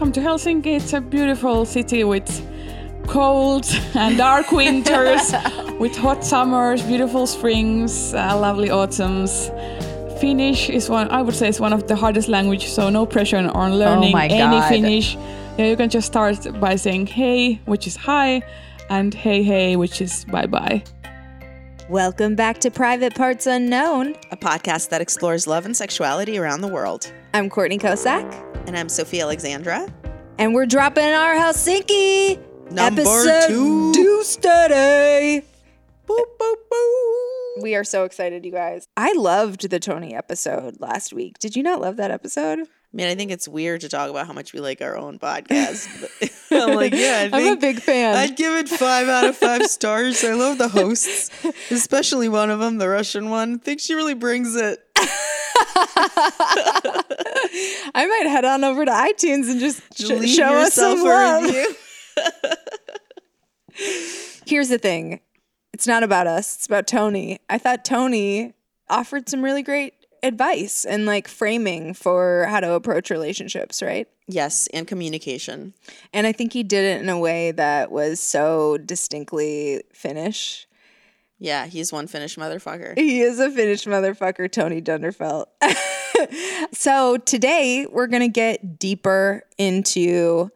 welcome to Helsinki. It's a beautiful city with cold and dark winters, with hot summers, beautiful springs, uh, lovely autumns. Finnish is one, I would say, is one of the hardest language, so no pressure on learning Oh any God. Finnish. Yeah, you can just start by saying hey, which is hi, and hey hey, which is bye bye. Welcome back to Private Parts Unknown. a podcast that explores love and sexuality around the world. I'm Courtney Kocak, And I'm Sofiya Alexandra. and we're dropping our Helsinki Number episode two. due today. Boop, boop, boop. We are so excited, you guys. I loved the Tony episode last week. Did you not love that episode? I mean, I think it's weird to talk about how much we like our own podcast. I'm like, yeah, I I'm a big fan. I'd give it five out of five stars. I love the hosts, especially one of them, the Russian one. I think she really brings it. I might head on over to iTunes and just sh- show us some love. Here's the thing it's not about us, it's about Tony. I thought Tony offered some really great advice and like framing for how to approach relationships, right? Yes, and communication. And I think he did it in a way that was so distinctly Finnish. Yeah, he's one Finnish motherfucker. He is a Finnish motherfucker, Tony Dunderfelt. so today we're going to get deeper into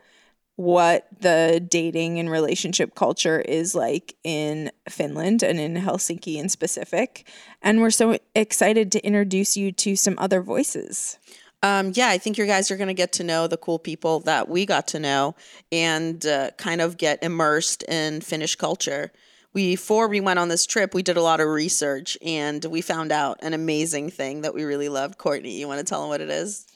what the dating and relationship culture is like in Finland and in Helsinki in specific. And we're so excited to introduce you to some other voices. Um, yeah, I think you guys are going to get to know the cool people that we got to know and uh, kind of get immersed in Finnish culture. We, before we went on this trip, we did a lot of research and we found out an amazing thing that we really loved. Courtney, you want to tell them what it is?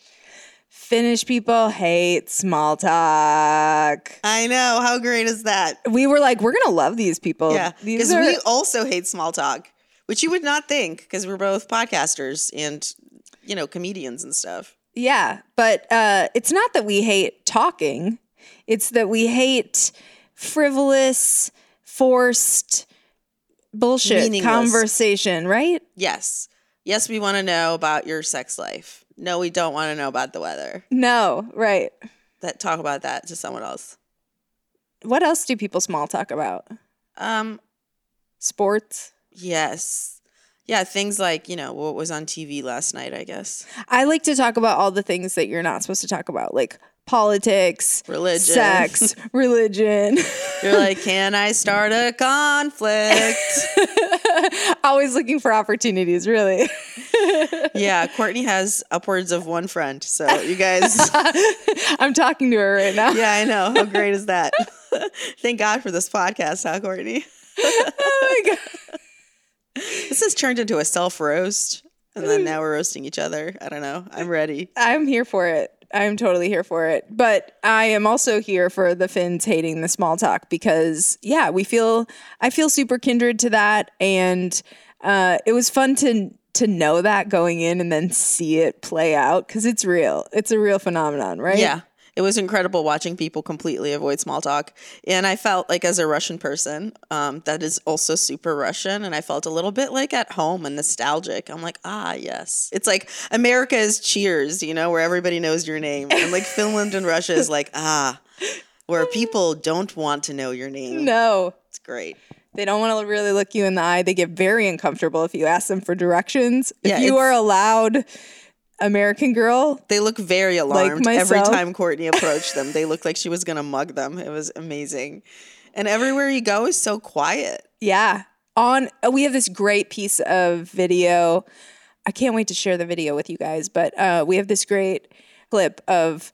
Finnish people hate small talk. I know. How great is that? We were like, we're going to love these people. Yeah. Because are we also hate small talk, which you would not think because we're both podcasters and, you know, comedians and stuff. Yeah, but uh, it's not that we hate talking; it's that we hate frivolous, forced bullshit conversation. Right? Yes. Yes, we want to know about your sex life. No, we don't want to know about the weather. No, right. that talk about that to someone else. What else do people small talk about? Um, Sports. yes. Yeah, things like, you know, what was on TV last night, I guess. I like to talk about all the things that you're not supposed to talk about, like politics, Religion. sex, religion. You're like, can I start a conflict? Always looking for opportunities, really. yeah, Courtney has upwards of one friend. So you guys, I'm talking to her right now. yeah, I know. How great is that? Thank God for this podcast, huh, Courtney? Oh my god. This has turned into a self roast. And then mm. now we're roasting each other. I don't know. I'm ready. I'm here for it. I'm totally here for it. But I am also here for the Finns hating the small talk because yeah, we feel I feel super kindred to that and uh it was fun to to know that going in and then see it play out cuz it's real. It's a real phenomenon, right? Yeah. It was incredible watching people completely avoid small talk. And I felt like, as a Russian person, um, that is also super Russian. And I felt a little bit like at home and nostalgic. I'm like, ah, yes. It's like America is cheers, you know, where everybody knows your name. And like Finland and Russia is like, ah, where people don't want to know your name. No. It's great. They don't want to really look you in the eye. They get very uncomfortable if you ask them for directions. If Yeah, you are allowed American girl, They look very alarmed every time Courtney approached them. They looked like she was going to mug them. It was amazing. And everywhere you go is so quiet. Yeah. On uh, we have this great piece of video. I can't wait to share the video with you guys, but uh, we have this great clip of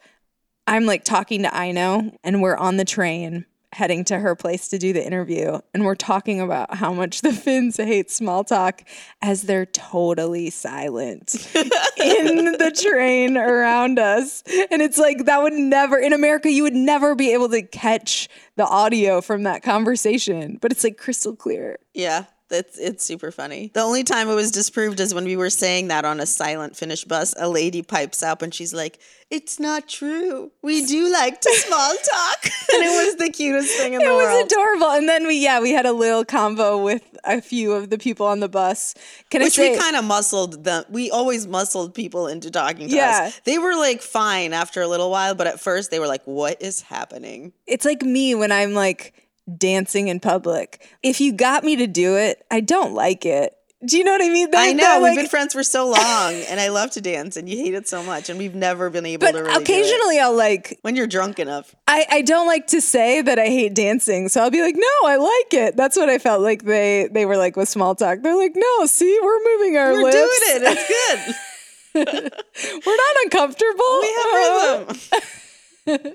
I'm like talking to Aino and we're on the train heading to her place to do the interview and we're talking about how much the Finns hate small talk as they're totally silent in the train around us. And it's like that would never in America you would never be able to catch the audio from that conversation, but it's like crystal clear. Yeah. It's it's super funny. The only time it was disproved is when we were saying that on a silent Finnish bus. A lady pipes up and she's like, "It's not true. We do like to small talk," and it was the cutest thing in It the world. It was adorable. And then we, yeah, we had a little combo with a few of the people on the bus. Can Which I say, we kind of muscled them. We always muscled people into talking to Yeah. us. They were like fine after a little while, but at first they were like, "What is happening?" it's like me when I'm like dancing in public. If you got me to do it, I don't like it. Do you know what I mean? I know they're we've been friends for so long, and I love to dance, and you hate it so much, and we've never been able but to. Really occasionally I'll like when you're drunk enough. I, I don't like to say that I hate dancing, so I'll be like, no, I like it. That's what I felt like they they were like with small talk. They're like, no, see, we're moving our lips. We're doing it. It's good. We're not uncomfortable. We have rhythm.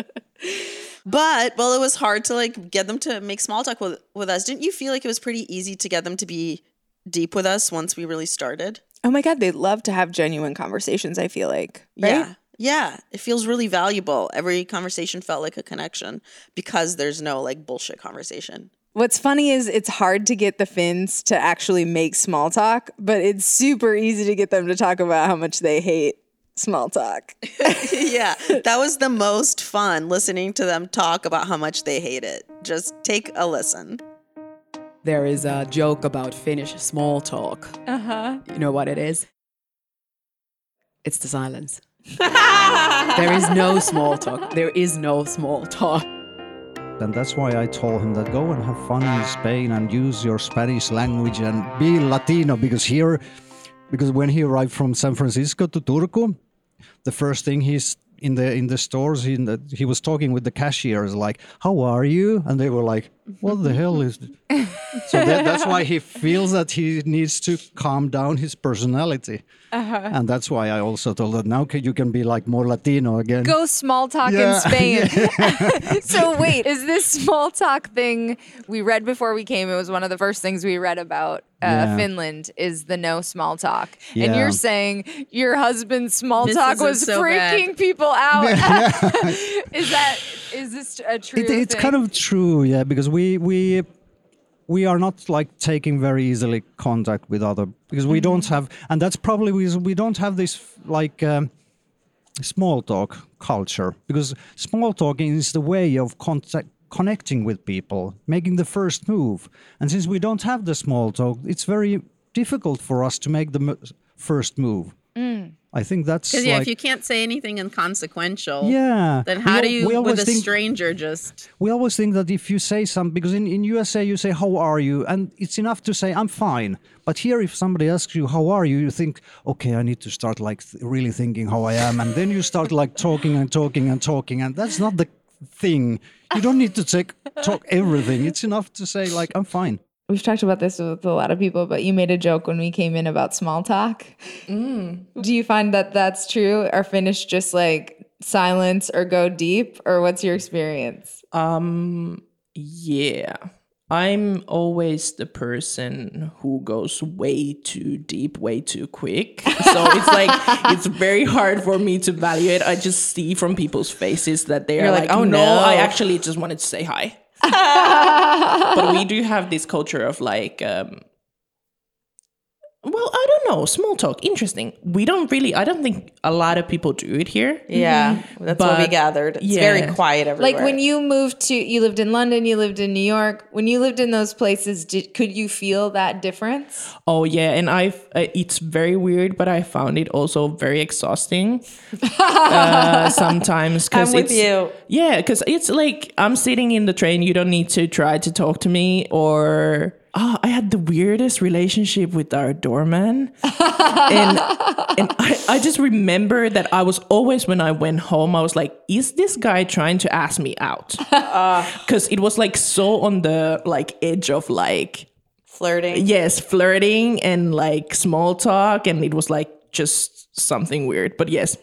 but well, it was hard to like get them to make small talk with with us. Didn't you feel like it was pretty easy to get them to be deep with us once we really started? oh my god, they love to have genuine conversations. I feel like, right? Yeah. Yeah, it feels really valuable. Every conversation felt like a connection because there's no like bullshit conversation. What's funny is it's hard to get the Finns to actually make small talk, but it's super easy to get them to talk about how much they hate small talk. yeah, that was the most fun listening to them talk about how much they hate it. Just take a listen. There is a joke about Finnish small talk. Uh huh. You know what it is? It's the silence. there is no small talk. There is no small talk. And that's why I told him that go and have fun in Spain and use your Spanish language and be Latino because here, because when he arrived from San Francisco to Turku, the first thing he's in the in the stores he, he was talking with the cashiers like how are you? And they were like what the hell is it? so that, that's why he feels that he needs to calm down his personality and that's why i also told him now can, you can be like more latino again Go small talk Yeah. in Spain. so wait, is this small talk thing we read before we came? It was one of the first things we read about uh, Yeah. Finland is the no small talk. And you're saying your husband's small This talk was so freaking people out. is that is this a true? it, it's thing? kind of true yeah because we we we are not like taking very easily contact with other because we don't have and that's probably because we don't have this like um, small talk culture because small talking is the way of contact connecting with people making the first move and since we don't have the small talk it's very difficult for us to make the m- first move i think that's Because yeah, like, if you can't say anything inconsequential, yeah. then how al- do you we with a think- stranger just we always think that if you say something because in, in usa you say how are you? And it's enough to say i'm fine. But here if somebody asks you how are you? you think okay i need to start like th- really thinking how i am. And then you start like talking and talking and talking and that's not the thing. You don't need to take talk everything. It's enough to say like i'm fine We've talked about this with a lot of people, but you made a joke when we came in about small talk. Do you find that that's true? Are Finnish just like silence or go deep, or what's your experience? Um, yeah. I'm always the person who goes way too deep, way too quick. So it's like it's very hard for me to evaluate. I just see from people's faces that they are You're like, like, "Oh "Oh, no, no." I actually just wanted to say hi." but we do have this culture of like um well, I don't know. Small talk, interesting. We don't really. I don't think a lot of people do it here. Yeah, that's what we gathered. It's yeah. very quiet everywhere. Like when you moved to, you lived in London, you lived in New York. When you lived in those places, did, could you feel that difference? Oh yeah, and I've uh, it's very weird, but I found it also very exhausting uh, sometimes. I'm with it's, you. Yeah, because it's like I'm sitting in the train. You don't need to try to talk to me or. Oh, I had the weirdest relationship with our doorman. and and I, I just remember that I was always, when I went home, I was like, is this guy trying to ask me out? Uh. Because it was like so on the like edge of like, flirting. yes, flirting and like small talk, and it was like just something weird. But yes,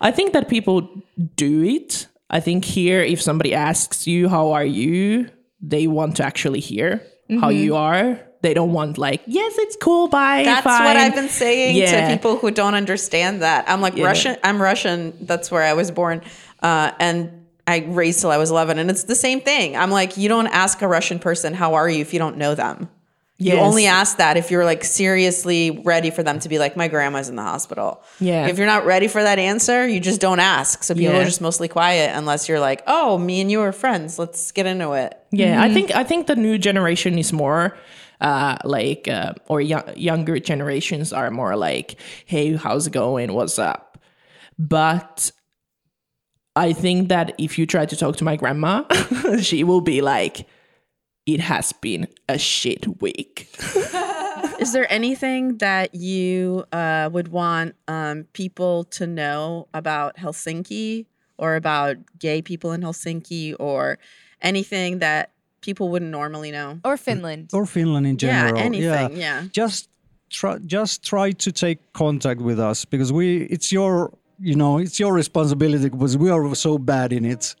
I think that people do it. I think here, if somebody asks you, How are you? they want to actually hear how you are. They don't want, like, Yes, it's cool, bye. That's fine." what I've been saying Yeah. to people who don't understand that. I'm like Yeah. Russian. I'm Russian. That's where I was born, uh, and I raised till I was 11. And it's the same thing. I'm like, you don't ask a Russian person how are you if you don't know them. You Yes. only ask that if you're like seriously ready for them to be like, my grandma's in the hospital. Yeah. If you're not ready for that answer, you just don't ask. So people Yeah. are just mostly quiet unless you're like, oh, me and you are friends. Let's get into it. Yeah, I think I think the new generation is more uh, like, uh, or yo- younger generations are more like, "Hey, how's it going? What's up?" But I think that if you try to talk to my grandma, she will be like, "It has been a shit week." Is there anything that you uh, would want um, people to know about Helsinki or about gay people in Helsinki or anything that people wouldn't normally know? Or Finland. or Finland in general. Yeah, general. anything, yeah. Just try, just try to take contact with us because we, it's your, you know, it's your responsibility because we are so bad in it.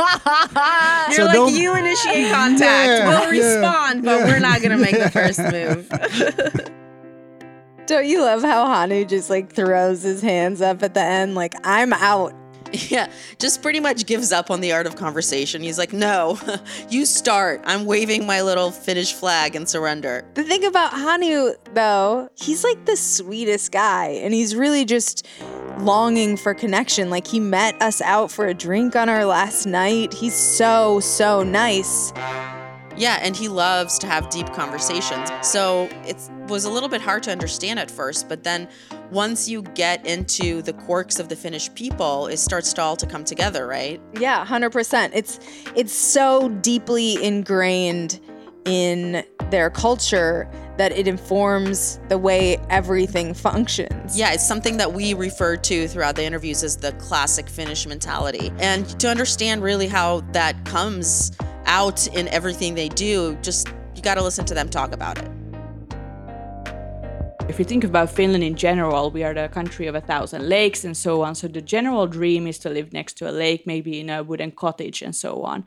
You're So like, you initiate contact. Yeah, we'll yeah, respond, but we're not going to make the first move. Don't you love how Hannu just like throws his hands up at the end, like I'm out. Yeah, just pretty much gives up on the art of conversation. He's like, no, you start. I'm waving my little Finnish flag and surrender. The thing about Hannu, though, he's like the sweetest guy, and he's really just longing for connection. Like, he met us out for a drink on our last night. He's so, so nice. Yeah, and he loves to have deep conversations. So it was a little bit hard to understand at first, but then once you get into the quirks of the Finnish people, it starts to all to come together, right? Yeah, 100%. It's it's so deeply ingrained in their culture that it informs the way everything functions. Yeah, it's something that we refer to throughout the interviews as the classic Finnish mentality. And to understand really how that comes out in everything they do, just you got to listen to them talk about it. If you think about Finland in general, we are the country of a thousand lakes and so on. So the general dream is to live next to a lake, maybe in a wooden cottage and so on.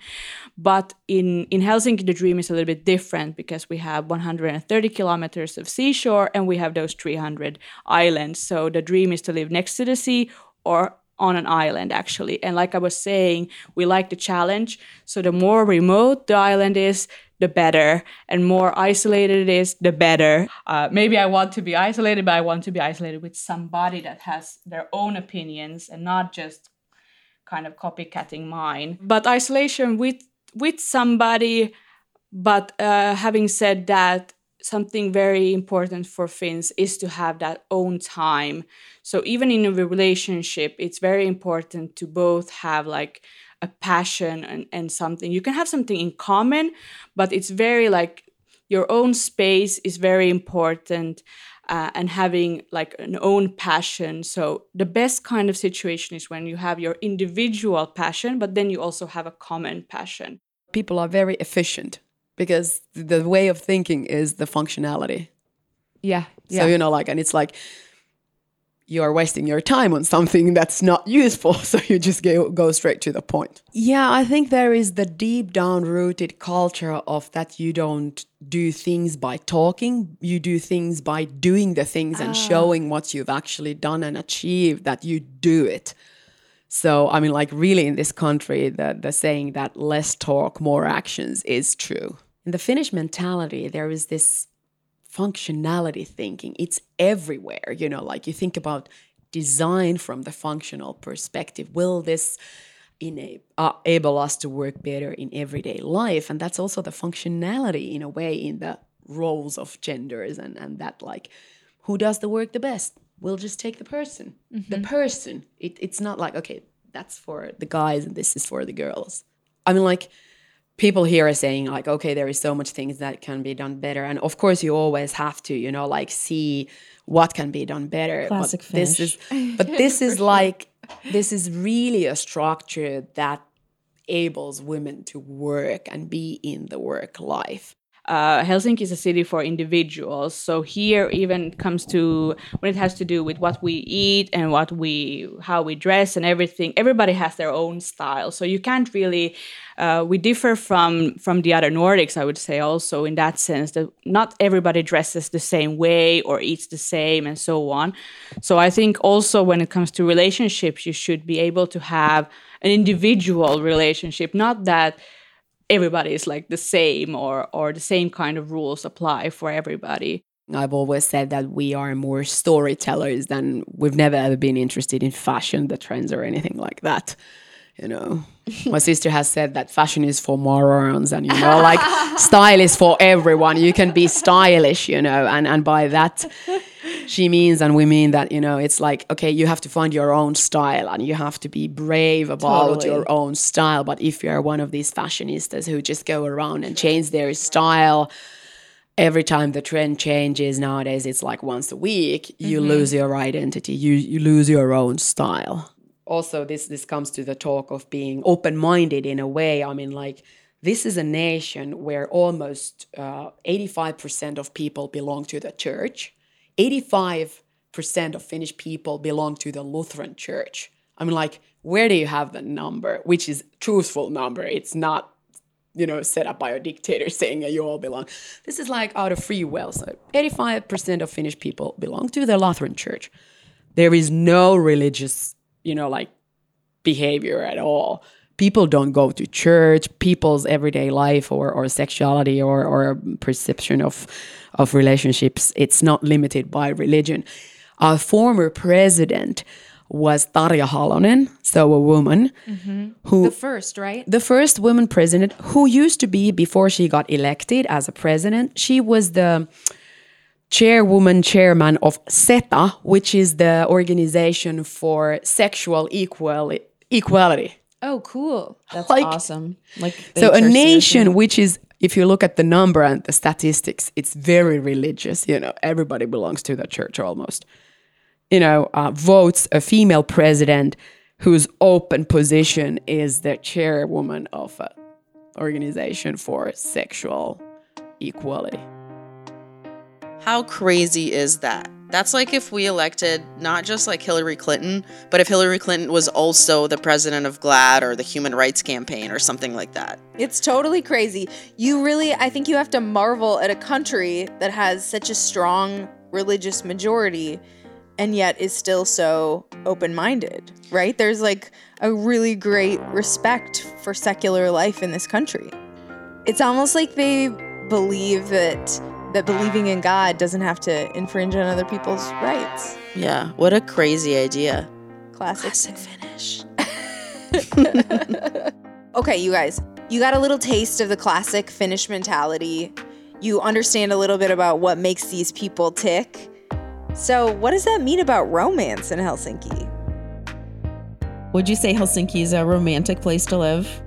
But in, in Helsinki, the dream is a little bit different because we have 130 kilometers of seashore and we have those 300 islands. So the dream is to live next to the sea or on an island actually. And like I was saying, we like the challenge. So the more remote the island is, the better. And more isolated it is, the better. Uh, maybe I want to be isolated, but I want to be isolated with somebody that has their own opinions and not just kind of copycatting mine. But isolation with with somebody. But uh, having said that, something very important for Finns is to have that own time. So even in a relationship, it's very important to both have like a passion and, and something. You can have something in common, but it's very like your own space is very important uh, and having like an own passion. So the best kind of situation is when you have your individual passion, but then you also have a common passion. People are very efficient because the way of thinking is the functionality. Yeah. So you know, like, and it's like you are wasting your time on something that's not useful. So you just go, go straight to the point. Yeah, I think there is the deep down rooted culture of that you don't do things by talking, you do things by doing the things and ah. showing what you've actually done and achieved, that you do it. So, I mean, like, really, in this country, the, the saying that less talk, more actions is true. In the Finnish mentality, there is this functionality thinking. It's everywhere. You know, like you think about design from the functional perspective. Will this uh, enable us to work better in everyday life? And that's also the functionality in a way in the roles of genders and, and that like who does the work the best? We'll just take the person. The person. It, it's not like, okay, that's for the guys and this is for the girls. I mean, like, people here are saying like okay there is so much things that can be done better. And of course you always have to you know like see what can be done better. Classic but this is but this is like this is really a structure that enables women to work and be in the work life uh, Helsinki is a city for individuals. So here, even comes to when it has to do with what we eat and what we, how we dress and everything. Everybody has their own style. So you can't really. Uh, we differ from from the other Nordics, I would say, also in that sense that not everybody dresses the same way or eats the same and so on. So I think also when it comes to relationships, you should be able to have an individual relationship, not that everybody is like the same or or the same kind of rules apply for everybody. I've always said that we are more storytellers than we've never ever been interested in fashion, the trends, or anything like that. You know, my sister has said that fashion is for morons, and you know, like style is for everyone. You can be stylish, you know, and and by that she means and we mean that you know it's like okay you have to find your own style and you have to be brave about Totally. your own style. But if you're one of these fashionistas who just go around and change their style every time the trend changes nowadays it's like once a week you mm-hmm. lose your identity. You you lose your own style also this this comes to the talk of being open-minded in a way i mean like this is a nation where almost uh, 85% of people belong to the church 85% of finnish people belong to the lutheran church i mean like where do you have the number which is truthful number it's not you know, set up by a dictator saying you all belong. This is like out of free will. So 85% of Finnish people belong to the Lutheran church. There is no religious, you know, like behavior at all. People don't go to church. People's everyday life or, or sexuality or, or perception of, of relationships, it's not limited by religion. Our former president was Tarja Halonen, so a woman mm-hmm. who The first, right? the first woman president who used to be before she got elected as a president she was the chairwoman chairman of SETA, which is the organization for sexual equal equality Oh, cool. That's Like- awesome. Like so a nation which is if you look at the number and the statistics it's very religious you know everybody belongs to the church almost you know uh, votes a female president whose open position is the chairwoman of an organization for sexual equality How crazy is that? That's like if we elected not just like Hillary Clinton, but if Hillary Clinton was also the president of GLAAD or the Human Rights Campaign or something like that. It's totally crazy. You really, I think you have to marvel at a country that has such a strong religious majority and yet is still so open minded, right? There's like a really great respect for secular life in this country. It's almost like they believe that that believing in God doesn't have to infringe on other people's rights. Yeah, what a crazy idea. Classic. Classic Finnish. Okay, you guys, you got a little taste of the classic Finnish mentality. You understand a little bit about what makes these people tick. So, what does that mean about romance in Helsinki? Would you say Helsinki is a romantic place to live?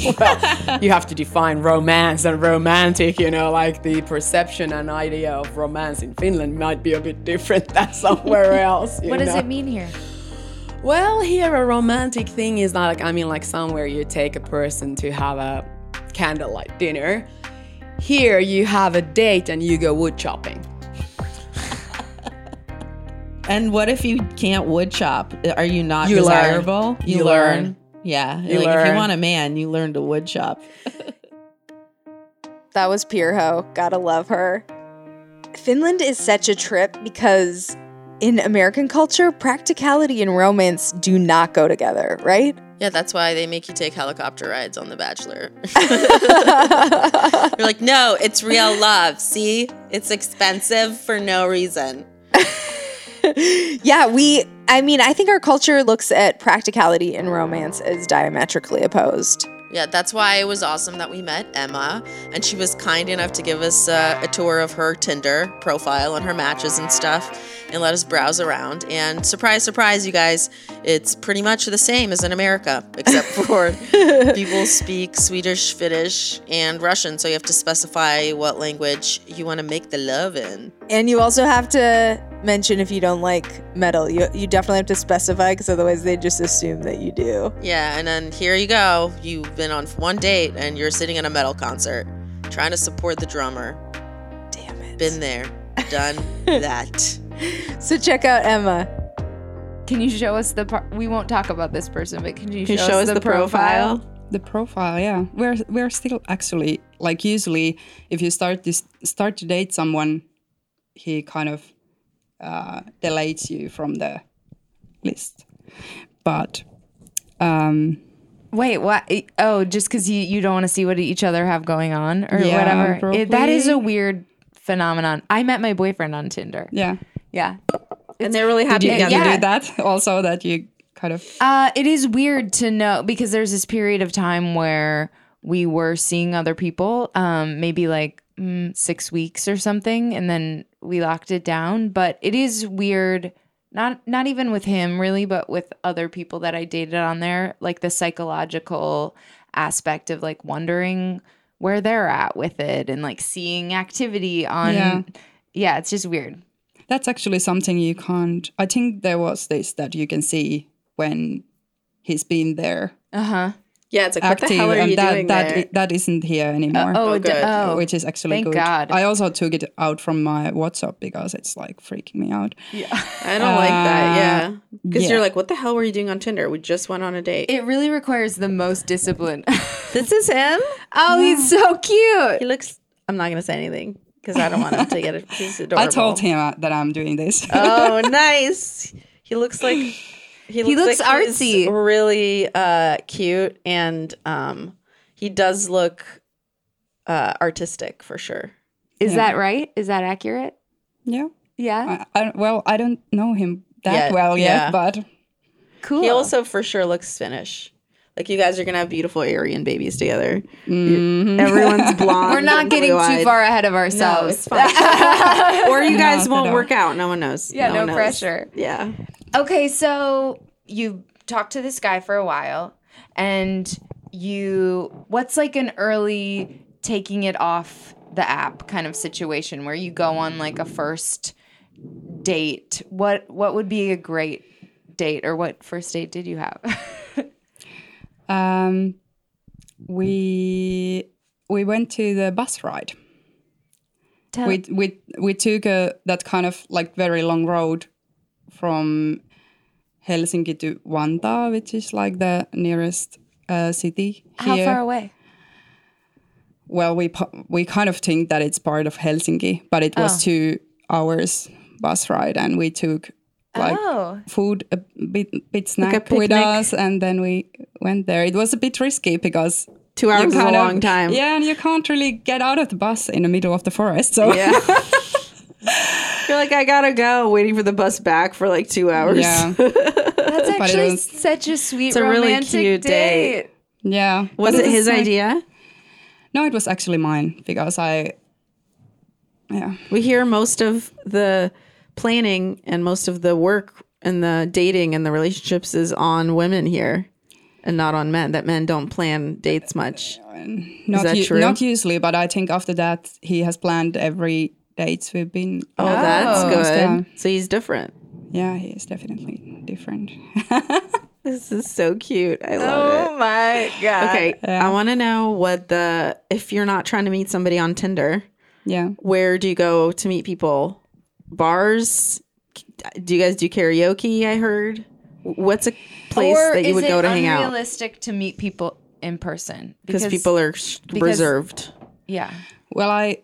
you have to define romance and romantic you know like the perception and idea of romance in finland might be a bit different than somewhere else you What does it mean here? Well, here a romantic thing is like I mean like somewhere you take a person to have a candlelight dinner. Here you have a date and you go wood chopping. And what if you can't wood chop? Are you not You learn. desirable? You learn. Yeah. You like if you want a man, you learn to wood chop. That was Pirjo. Gotta love her. Finland is such a trip because in American culture, practicality and romance do not go together, right? Yeah, that's why they make you take helicopter rides on The Bachelor. You're like, no, it's real love. See? It's expensive for no reason. yeah, we, I mean, I think our culture looks at practicality and romance as diametrically opposed. Yeah, that's why it was awesome that we met Emma, and she was kind enough to give us uh, a tour of her Tinder profile and her matches and stuff, and let us browse around. And surprise, surprise, you guys, it's pretty much the same as in America, except for people speak Swedish, Finnish, and Russian, so you have to specify what language you want to make the love in. And you also have to mention if you don't like metal. You, you definitely have to specify because otherwise they just assume that you do. Yeah, and then here you go. You've been on one date and you're sitting at a metal concert, trying to support the drummer. Damn it. Been there, done that. So check out Emma. Can you show us the? Par- we won't talk about this person, but can you Can show, you show us the profile? the profile yeah we're we're still actually like usually if you start this start to date someone he kind of uh, deletes you from the list but um Wait, what? Oh, just because you, you don't want to see what each other have going on or Yeah, whatever. It- that is a weird phenomenon. I met my boyfriend on Tinder. Yeah. Yeah. and they're really happy Did you, together. you do that also? That you kind of Uh, it is weird to know because there's this period of time where we were seeing other people, um, maybe like mm, six weeks or something, and then we locked it down. But it is weird, not not even with him really, but with other people that I dated on there, like the psychological aspect of like wondering where they're at with it and like seeing activity on. Yeah. yeah it's just weird. that's actually something you can't. I think there was this that you can see when he's been there Uh huh. Yeah, it's like what the active, hell are and you that doing that there? i- that isn't here anymore. Oh, it d- good. oh, which is actually thank good. God. I also took it out from my WhatsApp because it's like freaking me out. Yeah, I don't like that. Yeah, because yeah. you're like, what the hell were you doing on Tinder? We just went on a date. It really requires the most discipline. this is him. oh, he's so cute. He looks. I'm not gonna say anything because I don't want him to get it. He's adorable. I told him uh, that I'm doing this. Oh, nice. He looks like he looks, looks like he's artsy. really uh, cute, and um, he does look uh, artistic for sure. Is that right? Is that accurate? yeah. Yeah. I, I, well, I don't know him that Yeah, well yet, yeah. but Cool. He also for sure looks Finnish. Like you guys are gonna have beautiful Aryan babies together. Mm-hmm. Everyone's blonde. We're not getting too blue-eyed. far ahead of No, ourselves. it's fine. or you guys No, won't no. work out. No one knows. Yeah, no one knows. pressure. Yeah. Okay, so you talked to this guy for a while and you what's like an early taking it off the app kind of situation where you go on like a first date. What what would be a great date or what first date did you have? um, we we went to the bus ride. Tell- we we we took a that kind of like very long road from Helsinki to Vantaa, which is like the nearest uh, city How far away? Well, we we kind of think that it's part of Helsinki, but it was Oh. two hours bus ride, and we took like oh. food, a bit bit snack with us, and then we went there. It was a bit risky because Two hours is a of- long time. Yeah, and you can't really get out of the bus in the middle of the forest. So Yeah. You're like, I gotta go, waiting for the bus back for like two hours. yeah, That's actually was- such a sweet It's a really cute date. date. yeah. Was But it his like- idea? No, it was actually mine because I. Yeah, We hear most of the planning and most of the work and the dating and the relationships is on women here and not on men. That men don't plan dates much. not that u- true? not usually, but I think after that he has planned every dates we've been. Oh, that's Oh. good. Yeah. So he's different. Yeah, he is definitely different. This is so cute. I love oh it. Oh my god. Okay, I want to know what the if you're not trying to meet somebody on Tinder, yeah. where do you go to meet people? Bars? Do you guys do karaoke? I heard. What's a place or that you would go to hang out? unrealistic to meet people in person Because people are sh- because- reserved. yeah. Well, I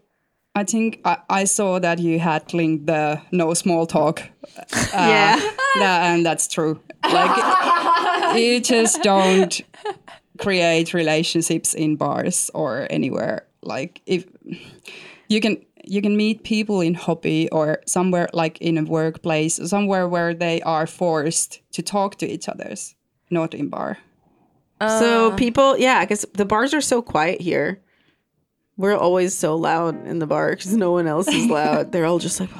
I think I, I saw that you had linked the no small talk. Uh, Yeah. that- and that's true. Like you just don't create relationships in bars or anywhere. Like if you can you can meet people in hobby or somewhere like in a workplace, somewhere where they are forced to talk to each others, not in bar. so people, yeah, because the bars are so quiet here. We're always so loud in the bar because no one else is loud. They're all just like,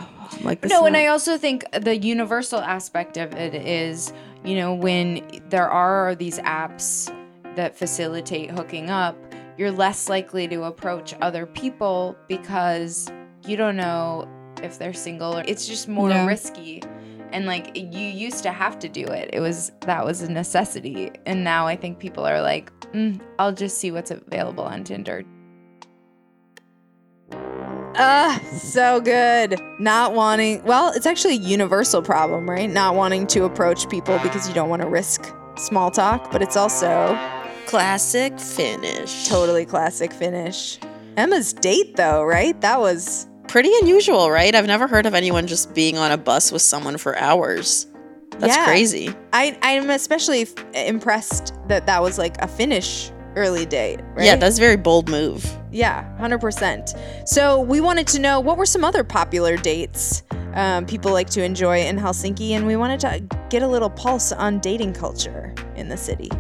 like this. No, and and. I also think the universal aspect of it is, you know, when there are these apps that facilitate hooking up, you're less likely to approach other people because you don't know if they're single or it's just more Yeah. risky. And like you used to have to do it. It was that was a necessity. And now I think people are like, mm, I'll just see what's available on Tinder. Ah, so good. Not wanting, well, it's actually a universal problem, right? Not wanting to approach people because you don't want to risk small talk, but it's also Classic Finnish. totally classic Finnish. Emma's date, though, right? That was, Pretty unusual, right? I've never heard of anyone just being on a bus with someone for hours. That's Yeah. crazy. I I'm especially impressed that that was like a Finnish early date. Right? Yeah, that's a very bold move. Yeah, 100%. So we wanted to know what were some other popular dates um, people like to enjoy in Helsinki, and we wanted to get a little pulse on dating culture in the city.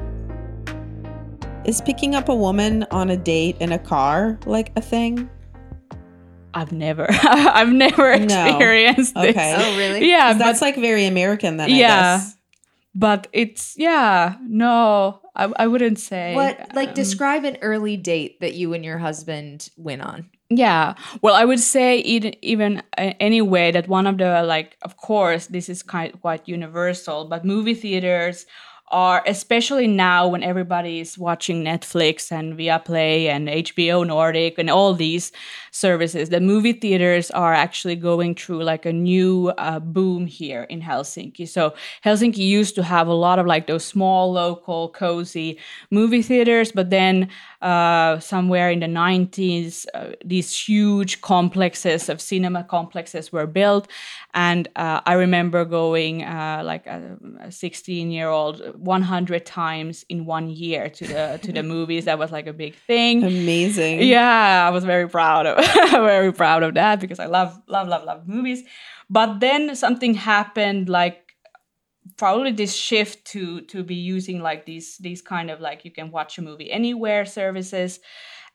Is picking up a woman on a date in a car like a thing? I've never, I've never No. experienced this. Okay. Oh, really? Yeah, 'Cause but that's like very American then, I Yeah. guess. But it's yeah, no, I, I wouldn't say What like um, describe an early date that you and your husband went on? Yeah. Well, I would say even even uh, anyway that one of the like of course this is kind quite universal, but movie theaters are especially now when everybody is watching Netflix and Viaplay and HBO Nordic and all these services, the movie theaters are actually going through like a new uh, boom here in Helsinki. So Helsinki used to have a lot of like those small, local, cozy movie theaters, but then uh, somewhere in the 90s, uh, these huge complexes of cinema complexes were built. And uh, I remember going uh, like a 16 year old 100 times in one year to the to the movies. That was like a big thing. Amazing. Yeah, I was very proud of very proud of that because I love love love love movies. But then something happened like probably this shift to to be using like these these kind of like you can watch a movie anywhere services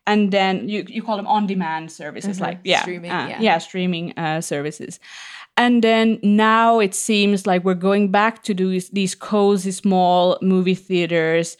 and then you you call them on demand services like yeah Streaming, uh, yeah. yeah streaming uh, services and then now it seems like we're going back to these these cozy small movie theaters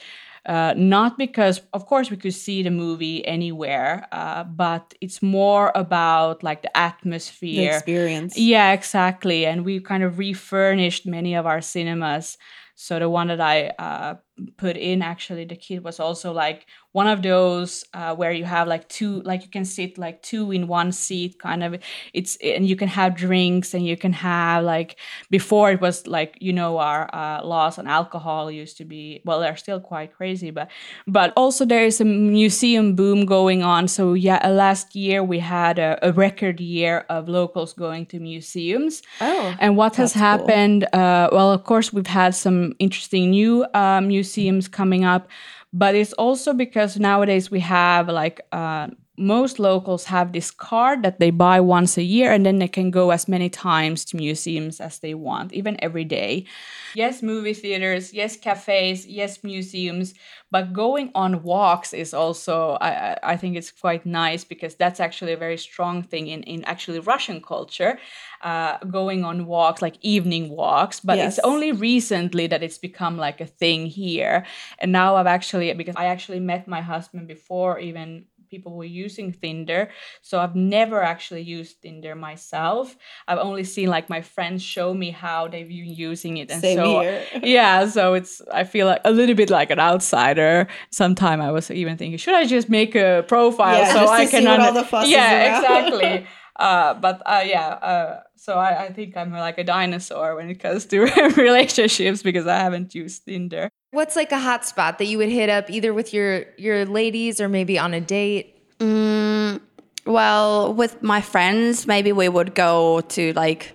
uh, not because of course we could see the movie anywhere uh, but it's more about like the atmosphere, The experience. yeah, exactly. And we kind of refurnished many of our cinemas. So the one that I uh, put in, actually, the kid was also like one of those uh, where you have like two, like you can sit like two in one seat, kind of. It's and you can have drinks and you can have like before it was like you know our uh, laws on alcohol used to be well they're still quite crazy, but but also there is a museum boom going on. So yeah, uh, last year we had a, a record year of locals going to museums. Oh. And what has happened? Uh, well, of course, we've had some interesting new uh, museums coming up, but it's also because nowadays we have like uh, most locals have this card that they buy once a year and then they can go as many times to museums as they want, even every day. Yes, movie theaters, yes, cafes, yes, museums, but going on walks is also, I, I think it's quite nice because that's actually a very strong thing in, in actually Russian culture, uh, going on walks, like evening walks. But it's only recently that it's become like a thing here. And now I've actually, because I actually met my husband before even people were using Tinder. So I've never actually used Tinder myself. I've only seen like my friends show me how they've been using it. And Same so here. yeah, so it's I feel like a little bit like an outsider. Sometime I was even thinking, should I just make a profile Yeah, so I can what under- all the fuss is yeah, exactly. uh, but uh, yeah, uh, so I, I think I'm like a dinosaur when it comes to relationships because I haven't used Tinder. What's like a hot spot that you would hit up either with your your ladies or maybe on a date? Mm, well, with my friends, maybe we would go to like.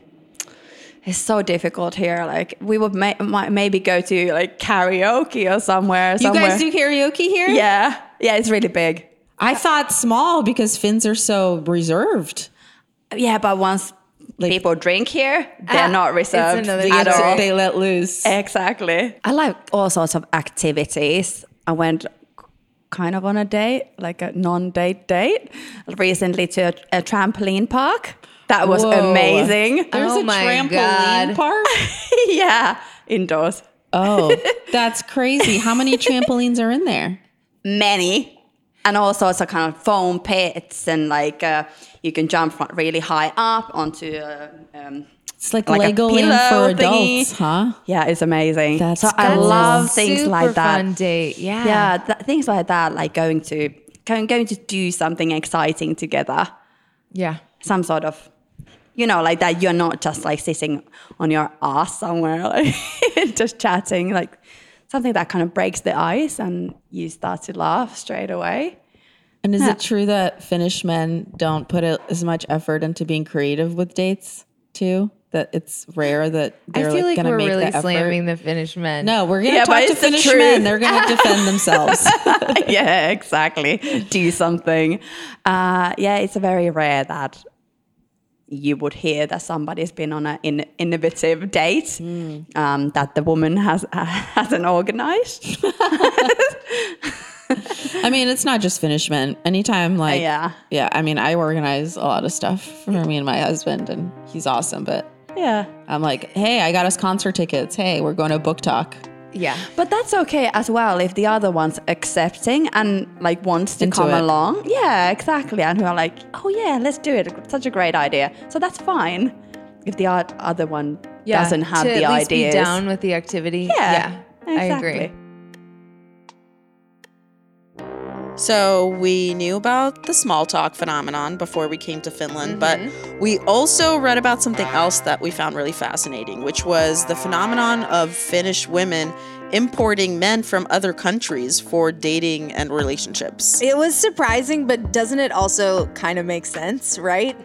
It's so difficult here. Like we would may, might maybe go to like karaoke or somewhere. You somewhere. guys do karaoke here? Yeah, yeah, it's really big. I thought small because Finns are so reserved. Yeah, but once people drink here, they're Ah, not reserved another They, at all. they let loose. Exactly. I like all sorts of activities. I went kind of on a date, like a non-date date, recently to a, a trampoline park. That was Whoa. amazing. There's Oh a my trampoline God. park. yeah, indoors. Oh, that's crazy. How many trampolines are in there? Many. And all sorts of kind of foam pits and like uh, you can jump from really high up onto uh, um, It's like, Like a Legoland for thingy. adults, huh? yeah, it's amazing. That's so I love things Super like that. Fun date. Yeah. yeah, th- things like that, like going to going, going to do something exciting together, Yeah. some sort of, you know, like that. You're not just like sitting on your ass somewhere, like just chatting, like something that kind of breaks the ice, and you start to laugh straight away. And is it true that Finnish men don't put as much effort into being creative with dates too? that it's rare that they're feel like, gonna we're really the slamming the Finnish men. No, we're gonna Yeah, talk to it's the Finnish men. They're gonna defend themselves. yeah, exactly. Do something. Uh, yeah, it's very rare that you would hear that somebody's been on an in, innovative date um, that the woman has uh, hasn't organized. I mean, it's not just Finnish men. Anytime, like, yeah. yeah. I mean, I organize a lot of stuff for me and my husband, and he's awesome. But Yeah. I'm like, hey, I got us concert tickets. Hey, we're going to book talk. Yeah. But that's okay as well if the other one's accepting and like wants to Into come it. along. Yeah, exactly. And who are like, oh yeah, let's do it. Such a great idea. So that's fine if the o- other one Yeah. doesn't have to the at least ideas. Be down with the activity. Yeah, I agree. So we knew about the small talk phenomenon before we came to Finland, but mm-hmm. we also read about something else that we found really fascinating, which was the phenomenon of Finnish women importing men from other countries for dating and relationships. It was surprising, but doesn't it also kind of make sense, right?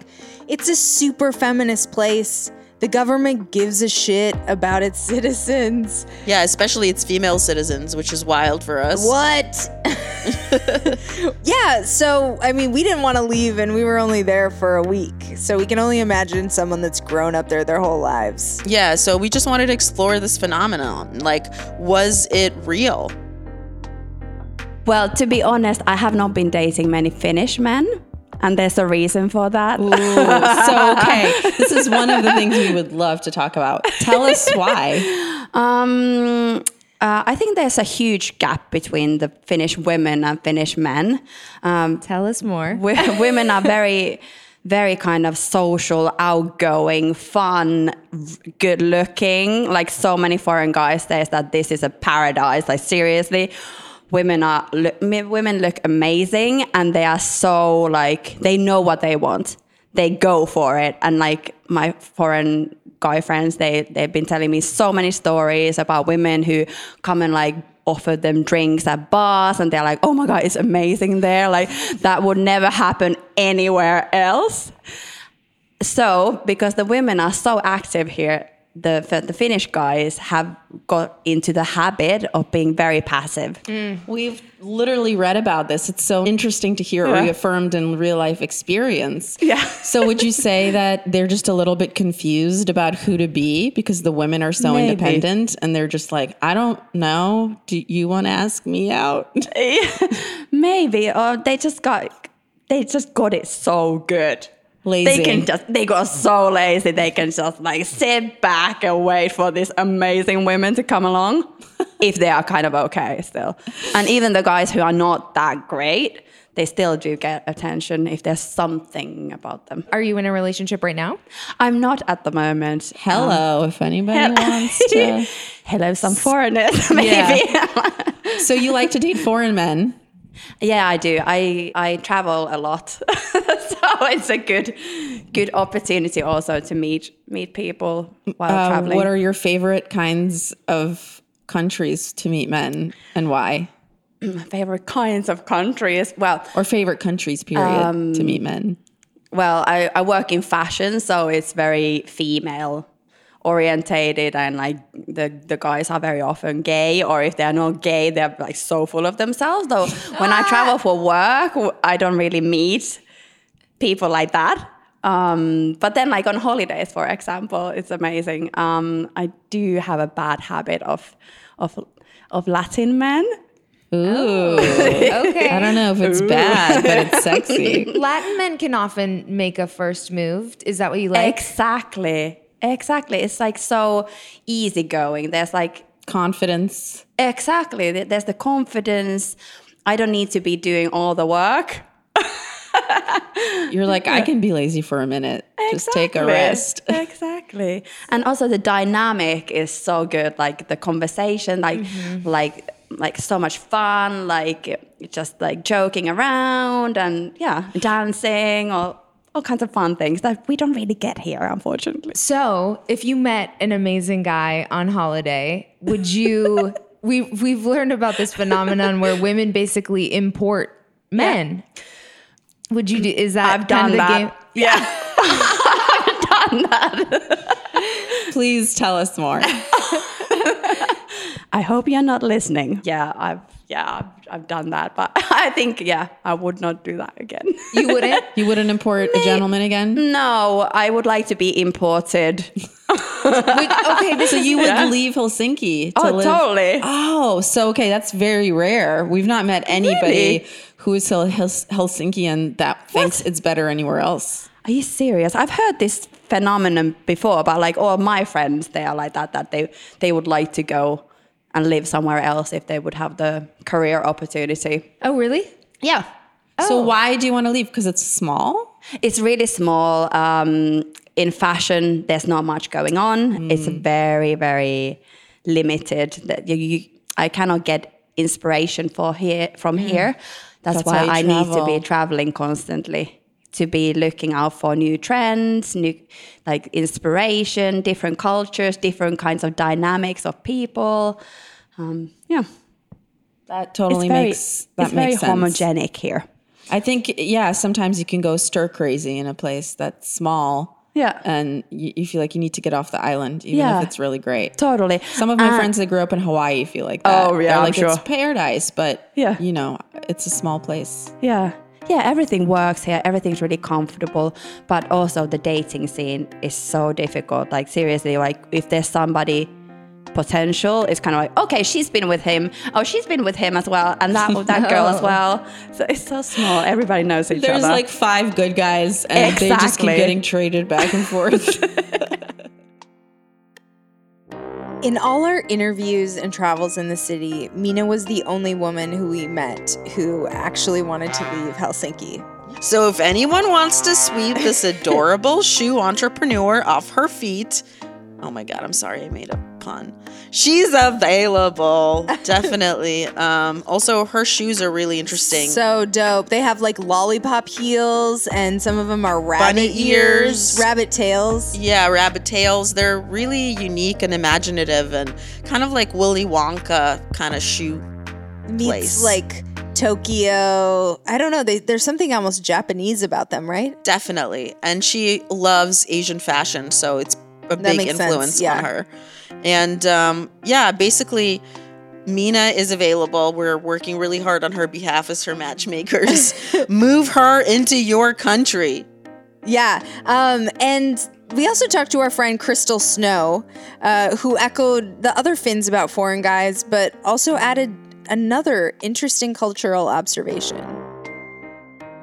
It's a super feminist place. The government gives a shit about its citizens. Yeah, especially its female citizens, which is wild for us. What? yeah, so I mean, we didn't want to leave and we were only there for a week. So we can only imagine someone that's grown up there their whole lives. Yeah, so we just wanted to explore this phenomenon. Like, was it real? Well, to be honest, I have not been dating many Finnish men. And there's a reason for that. so, okay, this is one of the things we would love to talk about. Tell us why. Um, uh, I think there's a huge gap between the Finnish women and Finnish men. Um, Tell us more. wo- women are very, very kind of social, outgoing, fun, good looking. Like so many foreign guys says that this is a paradise. Like seriously, women are look, women look amazing, and they are so like they know what they want. They go for it, and like my foreign guy friends, they they've been telling me so many stories about women who come and like offer them drinks at bars and they're like oh my god it's amazing there. Like that would never happen anywhere else. So because the women are so active here the, the finnish guys have got into the habit of being very passive We've literally read about this. It's so interesting to hear Yeah. reaffirmed in real life experience. Yeah. So, would you say that they're just a little bit confused about who to be because the women are so Maybe. independent and they're just like, I don't know. Do you want to ask me out? maybe or they just got they just got it so good Lazy. They can just they got so lazy they can just like sit back and wait for these amazing women to come along if they are kind of okay still. And even the guys who are not that great, they still do get attention if there's something about them. Are you in a relationship right now? I'm not at the moment. Hello, um, if anybody wants to. Hello, some foreigners, maybe. So, you like to date foreign men? Yeah, I do. I I travel a lot, so it's a good good opportunity also to meet meet people while Uh, traveling. what are your favorite kinds of countries to meet men and why? favorite kinds of countries? Well, Or favorite countries, period, Um, to meet men? well, I, I work in fashion, so it's very female orientated and like the, the guys are very often gay or if they're not gay they're like so full of themselves though when i travel for work i don't really meet people like that um, but then like on holidays for example it's amazing um, i do have a bad habit of of of latin men Ooh. Okay. I don't know if it's bad, but it's sexy. Latin men can often make a first move. Is that what you like? exactly exactly it's like so easygoing there's like Confidence. Exactly. There's the confidence. I don't need to be doing all the work. You're like, I can be lazy for a minute. Just take a rest. exactly. And also the dynamic is so good. Like the conversation, like Mm-hmm. like like so much fun, like just like joking around and yeah, dancing or all kinds of fun things that we don't really get here, unfortunately. So, if you met an amazing guy on holiday, would you? we we've learned about this phenomenon where women basically import men. Would you do? Is that I've done that. game? Yeah. I've done that. Please tell us more. I hope you're not listening. Yeah, I've yeah, I've, I've done that, but I think yeah, I would not do that again. You wouldn't? You wouldn't import a gentleman again? no, I would like to be imported. okay, so you would leave Helsinki to Oh, live. totally. Oh, so okay, that's very rare. We've not met anybody Really? who is Hel- Hels- Helsinkian that thinks it's better anywhere else. Are you serious? I've heard this phenomenon before about like all my friends they are like that that they they would like to go and live somewhere else if they would have the career opportunity. Oh, really? Yeah. Oh. So why do you want to leave? Because it's small. It's really small. Um, in fashion, there's not much going on. It's very, very limited. That you, you, I cannot get inspiration for here from here. That's, That's why I need to be traveling constantly to be looking out for new trends, new like inspiration, different cultures, different kinds of dynamics of people. Um, yeah, That totally very, makes that it's very makes sense. homogenic here. I think yeah, sometimes you can go stir crazy in a place that's small. Yeah. And you, you feel like you need to get off the island, even Yeah. if it's really great. Totally. Some of my Uh, friends that grew up in Hawaii feel like that. Oh, yeah, They're like it's paradise, but Yeah. you know, it's a small place. Yeah. Yeah, everything works here. Everything's really comfortable. But also the dating scene is so difficult. Like seriously, like if there's somebody potential, it's kind of like, okay, she's been with him. Oh, she's been with him as well. And that that girl as well. So it's so small. Everybody knows each There's other. There's like five good guys, and they just keep getting traded back and forth. In all our interviews and travels in the city, Minna was the only woman who we met who actually wanted to leave Helsinki. so if anyone wants to sweep this adorable shoe entrepreneur off her feet, oh my god, I'm sorry I made a pun. She's available, definitely. Um, also, her shoes are really interesting. So dope. They have like lollipop heels, and some of them are rabbit Bunny ears, rabbit tails. Yeah, rabbit tails. They're really unique and imaginative and kind of like Willy Wonka kind of shoe. Meets place. like Tokyo. I don't know. They, there's something almost Japanese about them, right? Definitely. And she loves Asian fashion, so it's a big makes sense, influence yeah. on her. And um, yeah, basically, Minna is available. We're working really hard on her behalf as her matchmakers. Move her into your country. Yeah. Um, and we also talked to our friend Cristal Snow, uh, who echoed the other Finns about foreign guys, but also added another interesting cultural observation.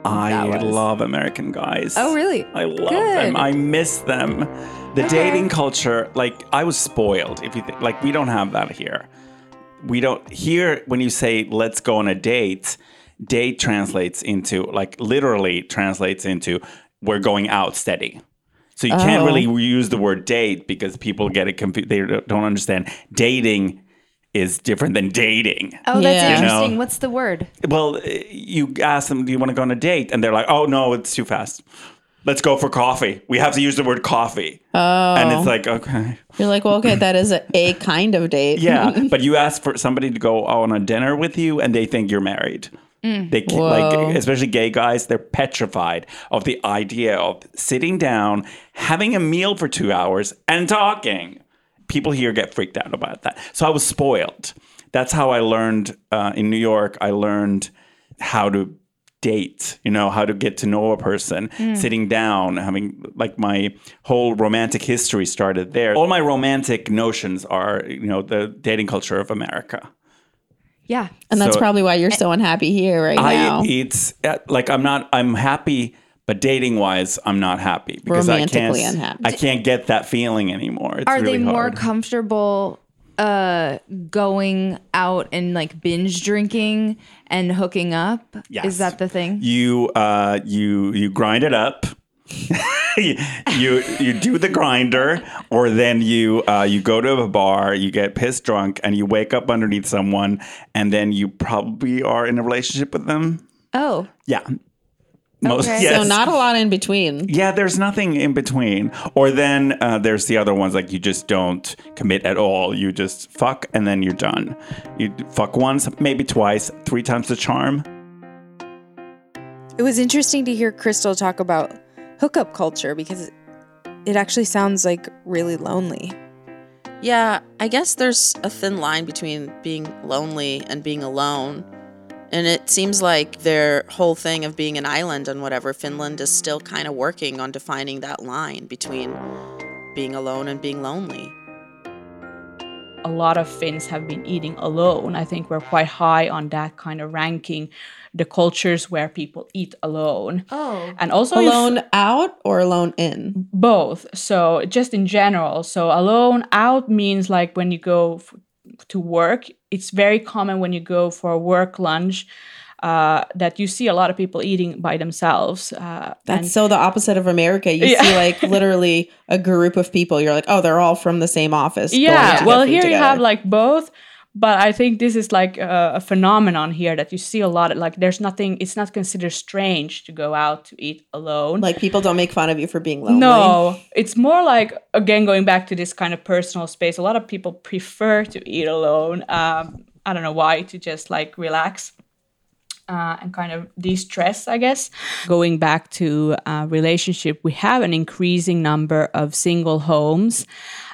I love American guys. Oh, really? I love Good. them. I miss them. The dating culture, like I was spoiled. If you think, like, we don't have that here. We don't here when you say let's go on a date. Date translates into like literally translates into we're going out steady. So you can't Oh. really use the word date because people get it confused. They don't understand. Dating is different than dating. Oh, that's Yeah. You know. interesting. What's the word? Well, uh, you ask them, do you want to go on a date? And they're like, oh, no, it's too fast. Let's go for coffee. We have to use the word coffee. Oh. And it's like, okay. You're like, well, okay, that is a, a kind of date. Yeah. but you ask for somebody to go on a dinner with you and they think you're married. They can't, Whoa. like, especially gay guys, they're petrified of the idea of sitting down, having a meal for two hours, and talking. People here get freaked out about that. So I was spoiled. That's how I learned uh, in New York. I learned how to date, you know, how to get to know a person, sitting down, having like my whole romantic history started there. All my romantic notions are, you know, the dating culture of America. Yeah. And that's So- probably why you're so unhappy here right now. It's uh, like I'm not I'm happy, but dating wise, I'm not happy because I can't unhappy. I can't get that feeling anymore. It's Are really they more hard. comfortable uh going out and like binge drinking and hooking up? Yes. Is that the thing? you uh you you grind it up. you you do the Grindr, or then you uh, you go to a bar, you get pissed drunk, and you wake up underneath someone, and then you probably are in a relationship with them. Oh. Yeah. Most, Okay. yes. So not a lot in between. Yeah, there's nothing in between. Or then uh, there's the other ones like you just don't commit at all. You just fuck and then you're done. You fuck once, maybe twice, three times the charm. It was interesting to hear Cristal talk about hookup culture because it actually sounds like really lonely. Yeah, I guess there's a thin line between being lonely and being alone. And it seems like their whole thing of being an island and whatever, Finland is still kind of working on defining that line between being alone and being lonely. a lot of Finns have been eating alone. I think we're quite high on that kind of ranking, the cultures where people eat alone. Oh. And also if- Alone out or alone in? both. So just in general. So alone out means like when you go f- to work. It's very common when you go for a work lunch uh, that you see a lot of people eating by themselves. Uh, That's and- so the opposite of America. You Yeah. see like literally a group of people. You're like, oh, they're all from the same office. yeah. Well, here you have like both. But I think this is like a, a phenomenon here that you see a lot. Of, like, there's nothing. It's not considered strange to go out to eat alone. like people don't make fun of you for being lonely. No, it's more like again going back to this kind of personal space. A lot of people prefer to eat alone. Um, I don't know why to just like relax. Uh, and kind of de-stress, I guess. Going back to uh, relationship, we have an increasing number of single homes,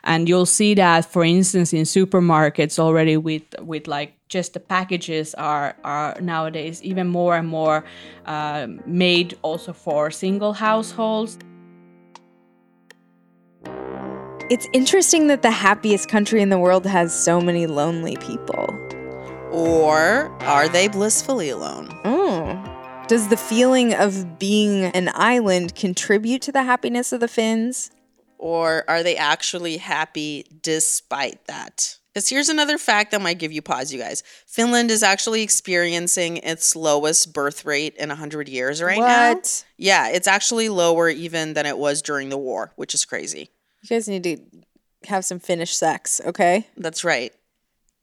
and you'll see that, for instance, in supermarkets already with with like just the packages are are nowadays even more and more uh, made also for single households. It's interesting that the happiest country in the world has so many lonely people. Or are they blissfully alone? Oh. Does the feeling of being an island contribute to the happiness of the Finns? Or are they actually happy despite that? Because here's another fact that might give you pause, you guys. Finland is actually experiencing its lowest birth rate in 100 years right now. What? Yeah, it's actually lower even than it was during the war, which is crazy. You guys need to have some Finnish sex, okay? That's right.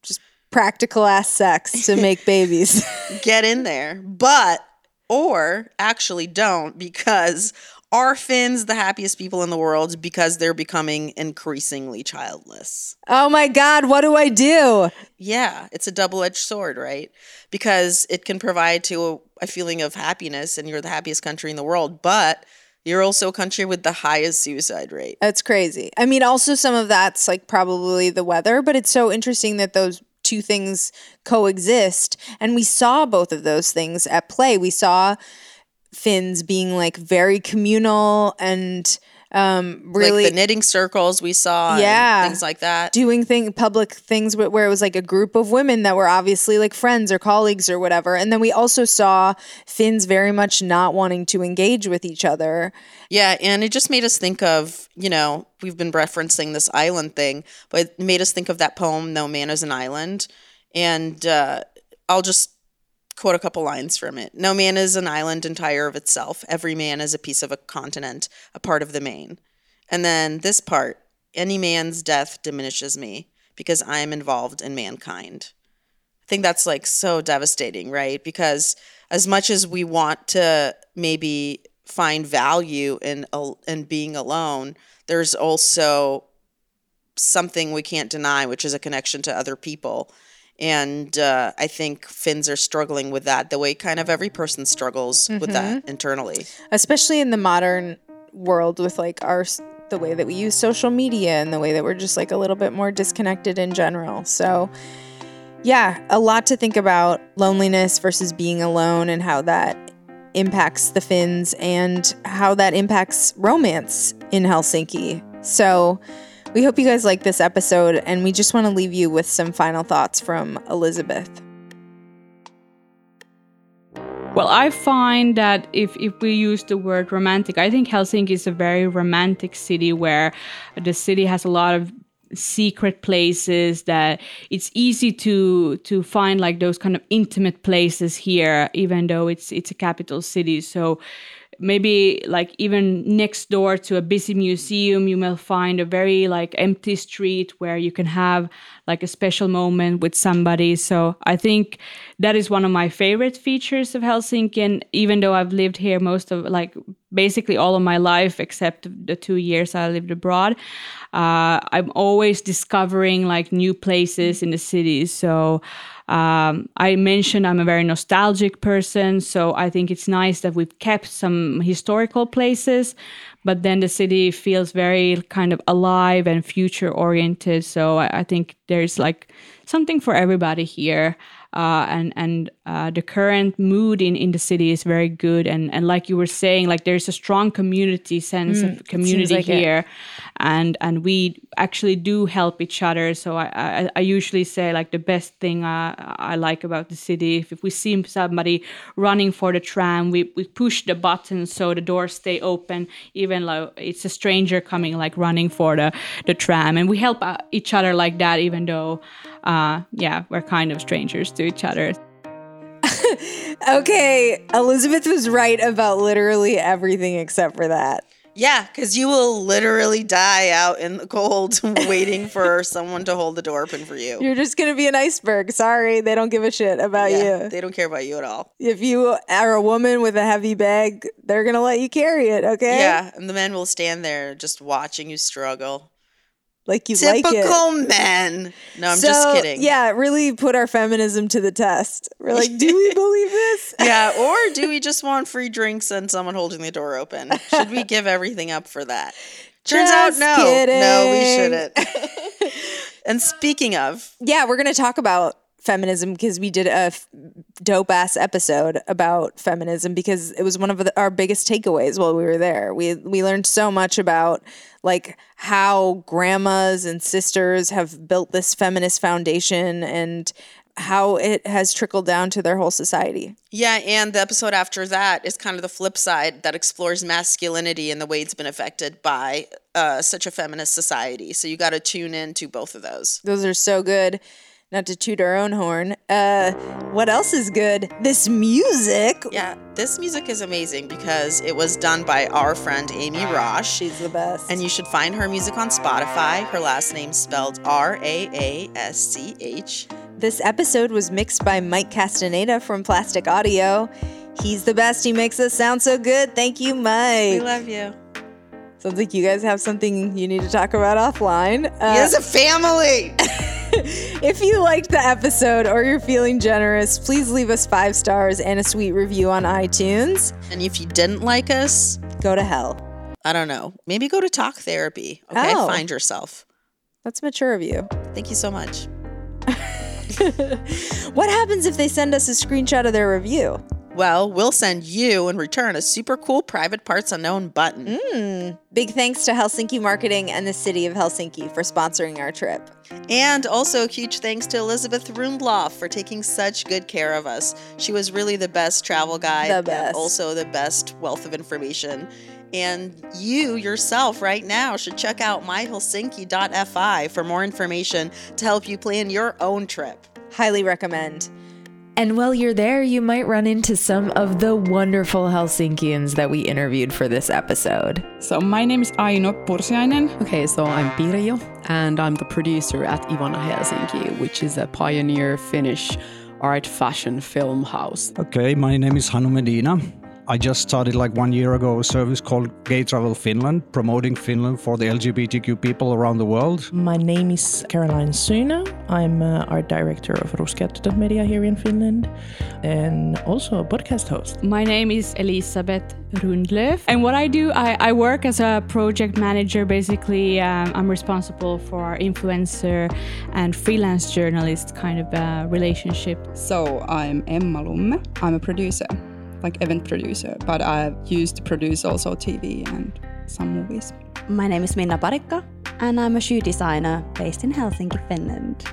Just practical ass sex to make babies. Get in there. But, or actually don't, because are Finns the happiest people in the world because they're becoming increasingly childless? oh my God, what do I do? Yeah, it's a double edged sword, right? Because it can provide to a, a feeling of happiness and you're the happiest country in the world, but you're also a country with the highest suicide rate. That's crazy. I mean, also some of that's like probably the weather, but it's so interesting that those two things coexist. And we saw both of those things at play. We saw Finns being like very communal and um really like the knitting circles we saw, and Yeah. things like that. doing thing public things where, where it was like a group of women that were obviously like friends or colleagues or whatever and then we also saw finns very much not wanting to engage with each other Yeah, and it just made us think of, you know, we've been referencing this island thing, but it made us think of that poem, No Man is an Island. And uh, I'll just quote a couple lines from it. No man is an island entire of itself. Every man is a piece of a continent, a part of the main. And then this part any man's death diminishes me because I am involved in mankind. I think that's like so devastating, right? Because as much as we want to maybe find value in in being alone, there's also something we can't deny, which is a connection to other people. And uh, I think Finns are struggling with that the way kind of every person struggles with that internally. especially in the modern world with like our the way that we use social media and the way that we're just like a little bit more disconnected in general. So yeah a lot to think about loneliness versus being alone and how that impacts the finns and how that impacts romance in helsinki. So we hope you guys like this episode and we just want to leave you with some final thoughts from Elisabeth. Well, I find that if, if we use the word romantic, I think Helsinki is a very romantic city where the city has a lot of secret places that it's easy to to find like those kind of intimate places here even though it's it's a capital city. So maybe like even next door to a busy museum you may find a very like empty street where you can have like a special moment with somebody. So i think that is one of my favorite features of helsinki. And even though i've lived here most of like basically all of my life except the two years i lived abroad uh, i'm always discovering like new places in the city. So um, I mentioned I'm a very nostalgic person, so I think it's nice that we've kept some historical places, but then the city feels very kind of alive and future oriented. So I, I think there's like something for everybody here. Uh, and and uh, the current mood in, in the city is very good. And and like you were saying like there's a strong community sense of community like it. here. And and we actually do help each other. So I, I I usually say like the best thing I, I like about the city if, if we see somebody running for the tram we, we push the button so the doors stay open even though it's a stranger coming like running for the the tram. And we help uh, each other like that even though uh yeah we're kind of strangers to each other Okay, Elisabeth was right about literally everything except for that. Yeah, because you will literally die out in the cold waiting for someone to hold the door open for you. You're just gonna be an iceberg. Sorry, they don't give a shit about Yeah, you. they don't care about you at all. If you are a woman with a heavy bag, they're gonna let you carry it. Okay. Yeah, and the men will stand there just watching you struggle. Like you like it. Typical men. No, I'm just kidding. Yeah, really put our feminism to the test. We're like, do we believe this? Yeah, or do we just want free drinks and someone holding the door open? Should we give everything up for that? Turns Just out no. No, we shouldn't. and speaking of, yeah, we're gonna talk about feminism because we did a f- dope ass episode about feminism because it was one of the, our biggest takeaways while we were there. We we learned so much about like how grandmas and sisters have built this feminist foundation and how it has trickled down to their whole society. yeah, and the episode after that is kind of the flip side that explores masculinity and the way it's been affected by uh, such a feminist society. So you got to tune in to both of those. Those are so good. Not to toot our own horn. Uh, what else is good? This music. Yeah, this music is amazing because it was done by our friend Amy Raasch. She's the best. And you should find her music on Spotify. Her last name's spelled R A A S C H. This episode was mixed by Mike Castaneda from Plastic Audio. He's the best. He makes us sound so good. Thank you, Mike. We love you. Sounds like you guys have something you need to talk about offline. He Uh, has a family. if you liked the episode or you're feeling generous, please leave us five stars and a sweet review on iTunes. and if you didn't like us, Go to hell. I don't know. Maybe go to talk therapy. Okay, Oh. find yourself. That's mature of you. Thank you so much. What happens if they send us a screenshot of their review? Well, we'll send you in return a super cool private parts unknown button. Mm. Big thanks to Helsinki Marketing and the City of Helsinki for sponsoring our trip. And also huge thanks to Elisabeth Rundlöf for taking such good care of us. She was really the best travel guide, The best. also the best wealth of information. And you yourself right now should check out myhelsinki.fi for more information to help you plan your own trip. Highly recommend. And while you're there, you might run into some of the wonderful Helsinkians that we interviewed for this episode. So my name is Aino Pursiainen. Okay, so I'm Pirjo, and I'm the producer at Ivana Helsinki, which is a pioneer Finnish art fashion film house. Okay, my name is Hannu Medina. I just started like one year ago a service called Gay Travel Finland, promoting Finland for the LGBTQ people around the world. My name is Caroline Suinner. I'm uh, art director of Ruskeat Media here in Finland and also a podcast host. My name is Elisabeth Rundlöf. And what I do, I, I work as a project manager. Basically, um, I'm responsible for our influencer and freelance journalist kind of uh, relationship. So I'm Emma Lumme. I'm a producer, like event producer, but I've used to produce also TV and some movies. My name is Minna Parikka, and I'm a shoe designer based in Helsinki, Finland.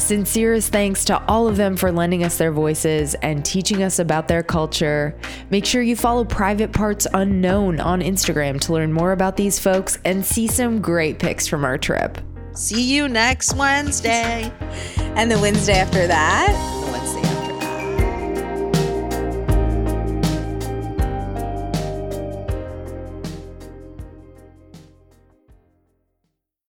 Sincerest thanks to all of them for lending us their voices and teaching us about their culture. Make sure you follow Private Parts Unknown on Instagram to learn more about these folks and see some great pics from our trip. See you next Wednesday. And the Wednesday after that,